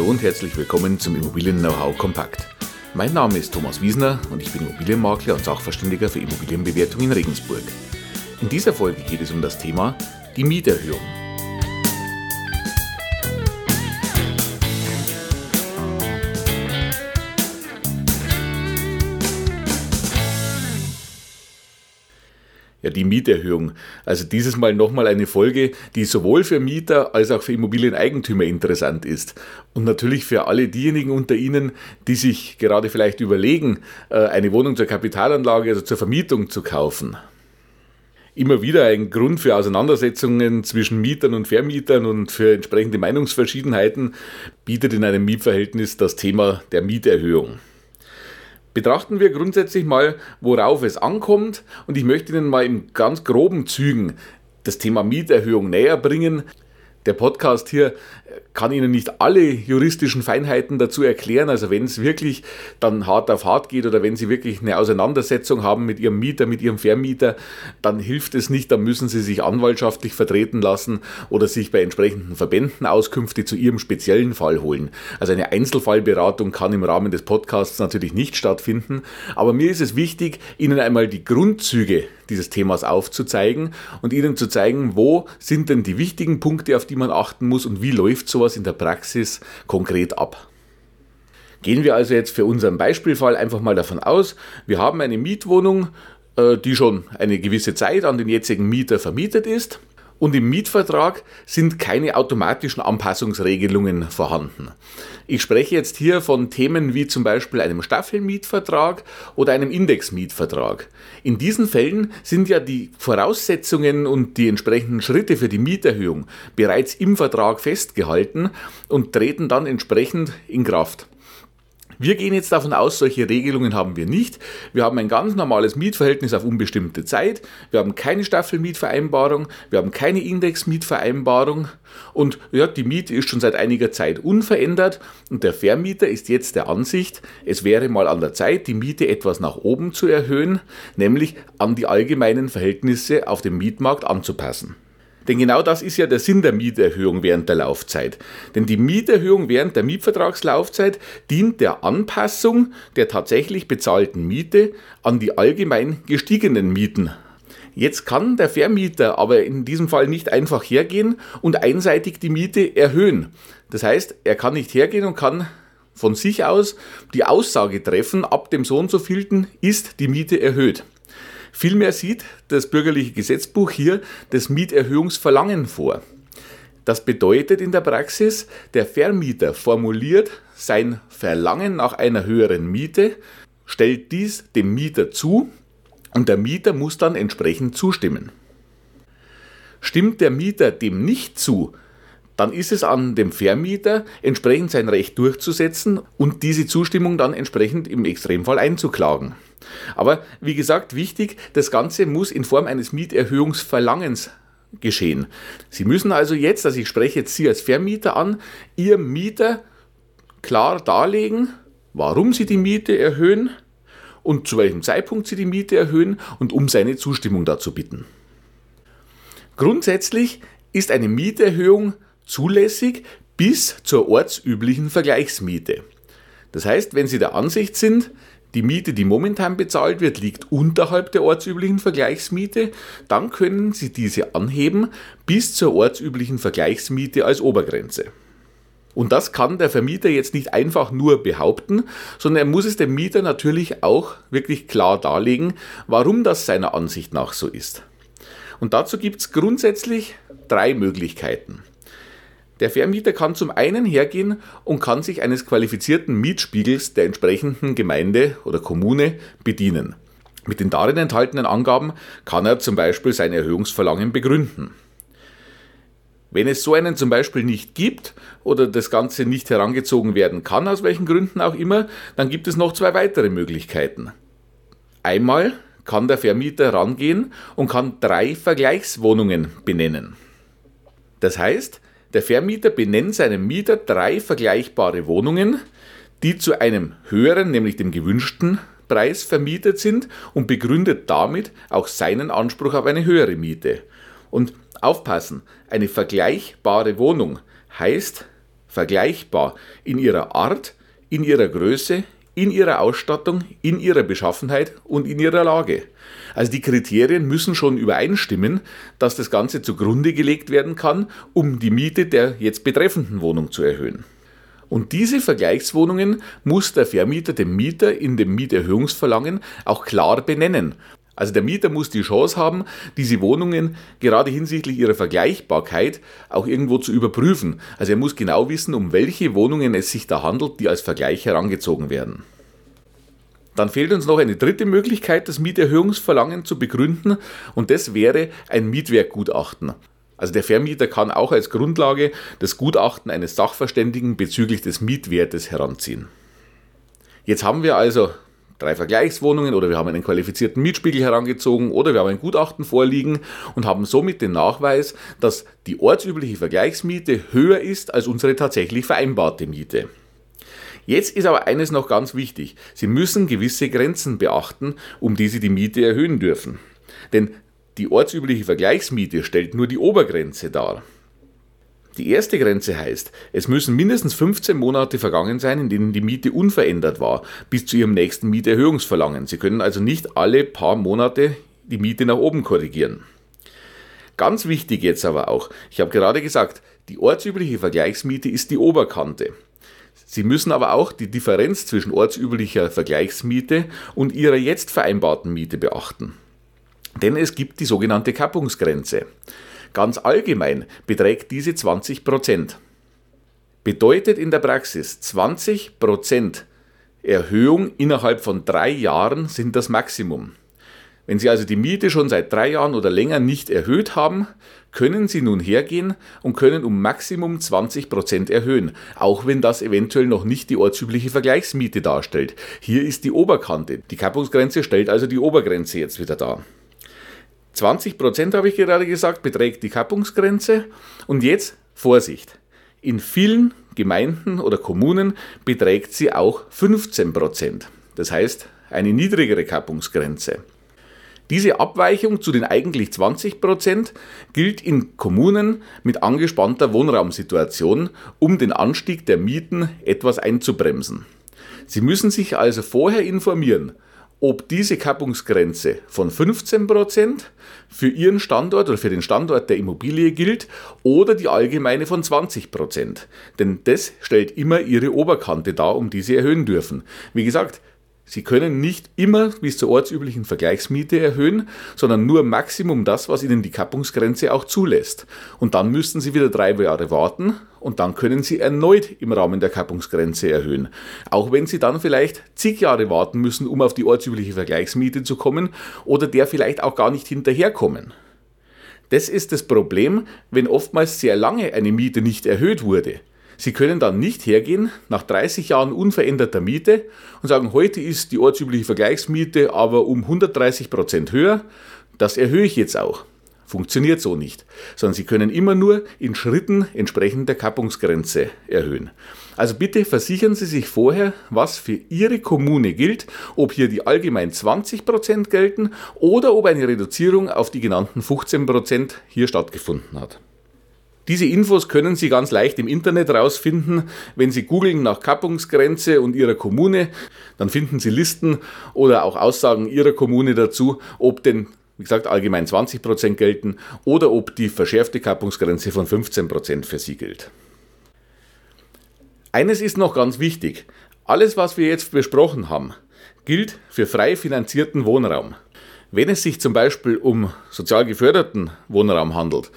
Hallo und herzlich willkommen zum Immobilien Know-how Kompakt. Mein Name ist Thomas Wiesner und ich bin Immobilienmakler und Sachverständiger für Immobilienbewertung in Regensburg. In dieser Folge geht es um das Thema die Mieterhöhung. Die Mieterhöhung. Also dieses Mal nochmal eine Folge, die sowohl für Mieter als auch für Immobilieneigentümer interessant ist. Und natürlich für alle diejenigen unter Ihnen, die sich gerade vielleicht überlegen, äh, eine Wohnung zur Kapitalanlage, also zur Vermietung zu kaufen. Immer wieder ein Grund für Auseinandersetzungen zwischen Mietern und Vermietern und für entsprechende Meinungsverschiedenheiten bietet in einem Mietverhältnis das Thema der Mieterhöhung. Betrachten wir grundsätzlich mal, worauf es ankommt und ich möchte Ihnen mal in ganz groben Zügen das Thema Mieterhöhung näher bringen. Der Podcast hier kann Ihnen nicht alle juristischen Feinheiten dazu erklären. Also wenn es wirklich dann hart auf hart geht oder wenn Sie wirklich eine Auseinandersetzung haben mit Ihrem Mieter, mit Ihrem Vermieter, dann hilft es nicht. Dann müssen Sie sich anwaltschaftlich vertreten lassen oder sich bei entsprechenden Verbänden Auskünfte zu Ihrem speziellen Fall holen. Also eine Einzelfallberatung kann im Rahmen des Podcasts natürlich nicht stattfinden. Aber mir ist es wichtig, Ihnen einmal die Grundzüge dieses Themas aufzuzeigen und Ihnen zu zeigen, wo sind denn die wichtigen Punkte, auf die man achten muss und wie läuft so sowas in der Praxis konkret ab? Gehen wir also jetzt für unseren Beispielfall einfach mal davon aus, wir haben eine Mietwohnung, äh, die schon eine gewisse Zeit an den jetzigen Mieter vermietet ist und im Mietvertrag sind keine automatischen Anpassungsregelungen vorhanden. Ich spreche jetzt hier von Themen wie zum Beispiel einem Staffelmietvertrag oder einem Indexmietvertrag. In diesen Fällen sind ja die Voraussetzungen und die entsprechenden Schritte für die Mieterhöhung bereits im Vertrag festgehalten und treten dann entsprechend in Kraft. Wir gehen jetzt davon aus, solche Regelungen haben wir nicht. Wir haben ein ganz normales Mietverhältnis auf unbestimmte Zeit. Wir haben keine Staffelmietvereinbarung. Wir haben keine Indexmietvereinbarung. Und ja, die Miete ist schon seit einiger Zeit unverändert. Und der Vermieter ist jetzt der Ansicht, es wäre mal an der Zeit, die Miete etwas nach oben zu erhöhen, nämlich an die allgemeinen Verhältnisse auf dem Mietmarkt anzupassen. Denn genau das ist ja der Sinn der Mieterhöhung während der Laufzeit. Denn die Mieterhöhung während der Mietvertragslaufzeit dient der Anpassung der tatsächlich bezahlten Miete an die allgemein gestiegenen Mieten. Jetzt kann der Vermieter aber in diesem Fall nicht einfach hergehen und einseitig die Miete erhöhen. Das heißt, er kann nicht hergehen und kann von sich aus die Aussage treffen, ab dem so und so vielten ist die Miete erhöht. Vielmehr sieht das bürgerliche Gesetzbuch hier das Mieterhöhungsverlangen vor. Das bedeutet in der Praxis, der Vermieter formuliert sein Verlangen nach einer höheren Miete, stellt dies dem Mieter zu und der Mieter muss dann entsprechend zustimmen. Stimmt der Mieter dem nicht zu, dann ist es an dem Vermieter, entsprechend sein Recht durchzusetzen und diese Zustimmung dann entsprechend im Extremfall einzuklagen. Aber wie gesagt, wichtig, das Ganze muss in Form eines Mieterhöhungsverlangens geschehen. Sie müssen also jetzt, also ich spreche jetzt Sie als Vermieter an, Ihrem Mieter klar darlegen, warum Sie die Miete erhöhen und zu welchem Zeitpunkt Sie die Miete erhöhen und um seine Zustimmung dazu bitten. Grundsätzlich ist eine Mieterhöhung zulässig bis zur ortsüblichen Vergleichsmiete. Das heißt, wenn Sie der Ansicht sind, die Miete, die momentan bezahlt wird, liegt unterhalb der ortsüblichen Vergleichsmiete, dann können Sie diese anheben bis zur ortsüblichen Vergleichsmiete als Obergrenze. Und das kann der Vermieter jetzt nicht einfach nur behaupten, sondern er muss es dem Mieter natürlich auch wirklich klar darlegen, warum das seiner Ansicht nach so ist. Und dazu gibt es grundsätzlich drei Möglichkeiten. Der Vermieter kann zum einen hergehen und kann sich eines qualifizierten Mietspiegels der entsprechenden Gemeinde oder Kommune bedienen. Mit den darin enthaltenen Angaben kann er zum Beispiel sein Erhöhungsverlangen begründen. Wenn es so einen zum Beispiel nicht gibt oder das Ganze nicht herangezogen werden kann, aus welchen Gründen auch immer, dann gibt es noch zwei weitere Möglichkeiten. Einmal kann der Vermieter rangehen und kann drei Vergleichswohnungen benennen. Das heißt, der Vermieter benennt seinem Mieter drei vergleichbare Wohnungen, die zu einem höheren, nämlich dem gewünschten Preis vermietet sind und begründet damit auch seinen Anspruch auf eine höhere Miete. Und aufpassen, eine vergleichbare Wohnung heißt vergleichbar in ihrer Art, in ihrer Größe, in ihrer Ausstattung, in ihrer Beschaffenheit und in ihrer Lage. Also die Kriterien müssen schon übereinstimmen, dass das Ganze zugrunde gelegt werden kann, um die Miete der jetzt betreffenden Wohnung zu erhöhen. Und diese Vergleichswohnungen muss der Vermieter dem Mieter in dem Mieterhöhungsverlangen auch klar benennen. Also der Mieter muss die Chance haben, diese Wohnungen gerade hinsichtlich ihrer Vergleichbarkeit auch irgendwo zu überprüfen. Also er muss genau wissen, um welche Wohnungen es sich da handelt, die als Vergleich herangezogen werden. Dann fehlt uns noch eine dritte Möglichkeit, das Mieterhöhungsverlangen zu begründen, und das wäre ein Mietwerkgutachten. Also der Vermieter kann auch als Grundlage das Gutachten eines Sachverständigen bezüglich des Mietwertes heranziehen. Jetzt haben wir also drei Vergleichswohnungen oder wir haben einen qualifizierten Mietspiegel herangezogen oder wir haben ein Gutachten vorliegen und haben somit den Nachweis, dass die ortsübliche Vergleichsmiete höher ist als unsere tatsächlich vereinbarte Miete. Jetzt ist aber eines noch ganz wichtig. Sie müssen gewisse Grenzen beachten, um die Sie die Miete erhöhen dürfen. Denn die ortsübliche Vergleichsmiete stellt nur die Obergrenze dar. Die erste Grenze heißt, es müssen mindestens 15 Monate vergangen sein, in denen die Miete unverändert war, bis zu Ihrem nächsten Mieterhöhungsverlangen. Sie können also nicht alle paar Monate die Miete nach oben korrigieren. Ganz wichtig jetzt aber auch, ich habe gerade gesagt, die ortsübliche Vergleichsmiete ist die Oberkante. Sie müssen aber auch die Differenz zwischen ortsüblicher Vergleichsmiete und Ihrer jetzt vereinbarten Miete beachten. Denn es gibt die sogenannte Kappungsgrenze. Ganz allgemein beträgt diese 20% Bedeutet in der Praxis 20% Erhöhung innerhalb von drei Jahren sind das Maximum. Wenn Sie also die Miete schon seit drei Jahren oder länger nicht erhöht haben, können Sie nun hergehen und können um Maximum 20% erhöhen, auch wenn das eventuell noch nicht die ortsübliche Vergleichsmiete darstellt. Hier ist die Oberkante. Die Kappungsgrenze stellt also die Obergrenze jetzt wieder dar. 20% habe ich gerade gesagt, beträgt die Kappungsgrenze. Und jetzt Vorsicht. In vielen Gemeinden oder Kommunen beträgt sie auch 15%. Das heißt, eine niedrigere Kappungsgrenze. Diese Abweichung zu den eigentlich 20% gilt in Kommunen mit angespannter Wohnraumsituation, um den Anstieg der Mieten etwas einzubremsen. Sie müssen sich also vorher informieren, ob diese Kappungsgrenze von 15% für Ihren Standort oder für den Standort der Immobilie gilt oder die allgemeine von 20%. Denn das stellt immer Ihre Oberkante dar, um die Sie erhöhen dürfen. Wie gesagt, Sie können nicht immer bis zur ortsüblichen Vergleichsmiete erhöhen, sondern nur Maximum das, was Ihnen die Kappungsgrenze auch zulässt. Und dann müssten Sie wieder drei Jahre warten und dann können Sie erneut im Rahmen der Kappungsgrenze erhöhen. Auch wenn Sie dann vielleicht zig Jahre warten müssen, um auf die ortsübliche Vergleichsmiete zu kommen oder der vielleicht auch gar nicht hinterherkommen. Das ist das Problem, wenn oftmals sehr lange eine Miete nicht erhöht wurde. Sie können dann nicht hergehen nach 30 Jahren unveränderter Miete und sagen, heute ist die ortsübliche Vergleichsmiete aber um 130 Prozent höher, das erhöhe ich jetzt auch. Funktioniert so nicht, sondern Sie können immer nur in Schritten entsprechend der Kappungsgrenze erhöhen. Also bitte versichern Sie sich vorher, was für Ihre Kommune gilt, ob hier die allgemein 20% gelten oder ob eine Reduzierung auf die genannten 15% hier stattgefunden hat. Diese Infos können Sie ganz leicht im Internet rausfinden. Wenn Sie googeln nach Kappungsgrenze und Ihrer Kommune, dann finden Sie Listen oder auch Aussagen Ihrer Kommune dazu, ob denn, wie gesagt, allgemein 20% gelten oder ob die verschärfte Kappungsgrenze von 15% für Sie gilt. Eines ist noch ganz wichtig. Alles, was wir jetzt besprochen haben, gilt für frei finanzierten Wohnraum. Wenn es sich zum Beispiel um sozial geförderten Wohnraum handelt,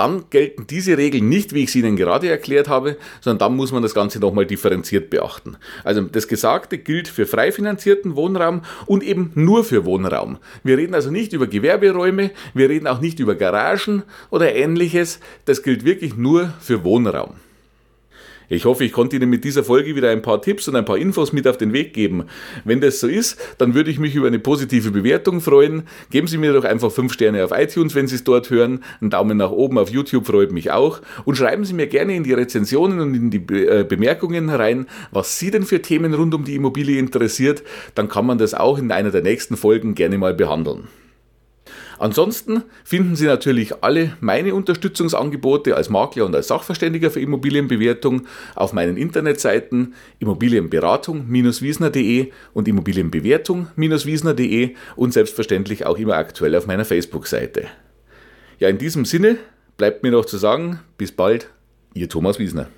dann gelten diese Regeln nicht, wie ich sie Ihnen gerade erklärt habe, sondern dann muss man das Ganze nochmal differenziert beachten. Also das Gesagte gilt für frei finanzierten Wohnraum und eben nur für Wohnraum. Wir reden also nicht über Gewerberäume, wir reden auch nicht über Garagen oder ähnliches. Das gilt wirklich nur für Wohnraum. Ich hoffe, ich konnte Ihnen mit dieser Folge wieder ein paar Tipps und ein paar Infos mit auf den Weg geben. Wenn das so ist, dann würde ich mich über eine positive Bewertung freuen. Geben Sie mir doch einfach 5 Sterne auf iTunes, wenn Sie es dort hören. Ein Daumen nach oben auf YouTube freut mich auch. Und schreiben Sie mir gerne in die Rezensionen und in die Be äh, Bemerkungen rein, was Sie denn für Themen rund um die Immobilie interessiert. Dann kann man das auch in einer der nächsten Folgen gerne mal behandeln. Ansonsten finden Sie natürlich alle meine Unterstützungsangebote als Makler und als Sachverständiger für Immobilienbewertung auf meinen Internetseiten Immobilienberatung-wiesner.de und Immobilienbewertung-wiesner.de und selbstverständlich auch immer aktuell auf meiner Facebook-Seite. Ja, in diesem Sinne bleibt mir noch zu sagen, bis bald, Ihr Thomas Wiesner.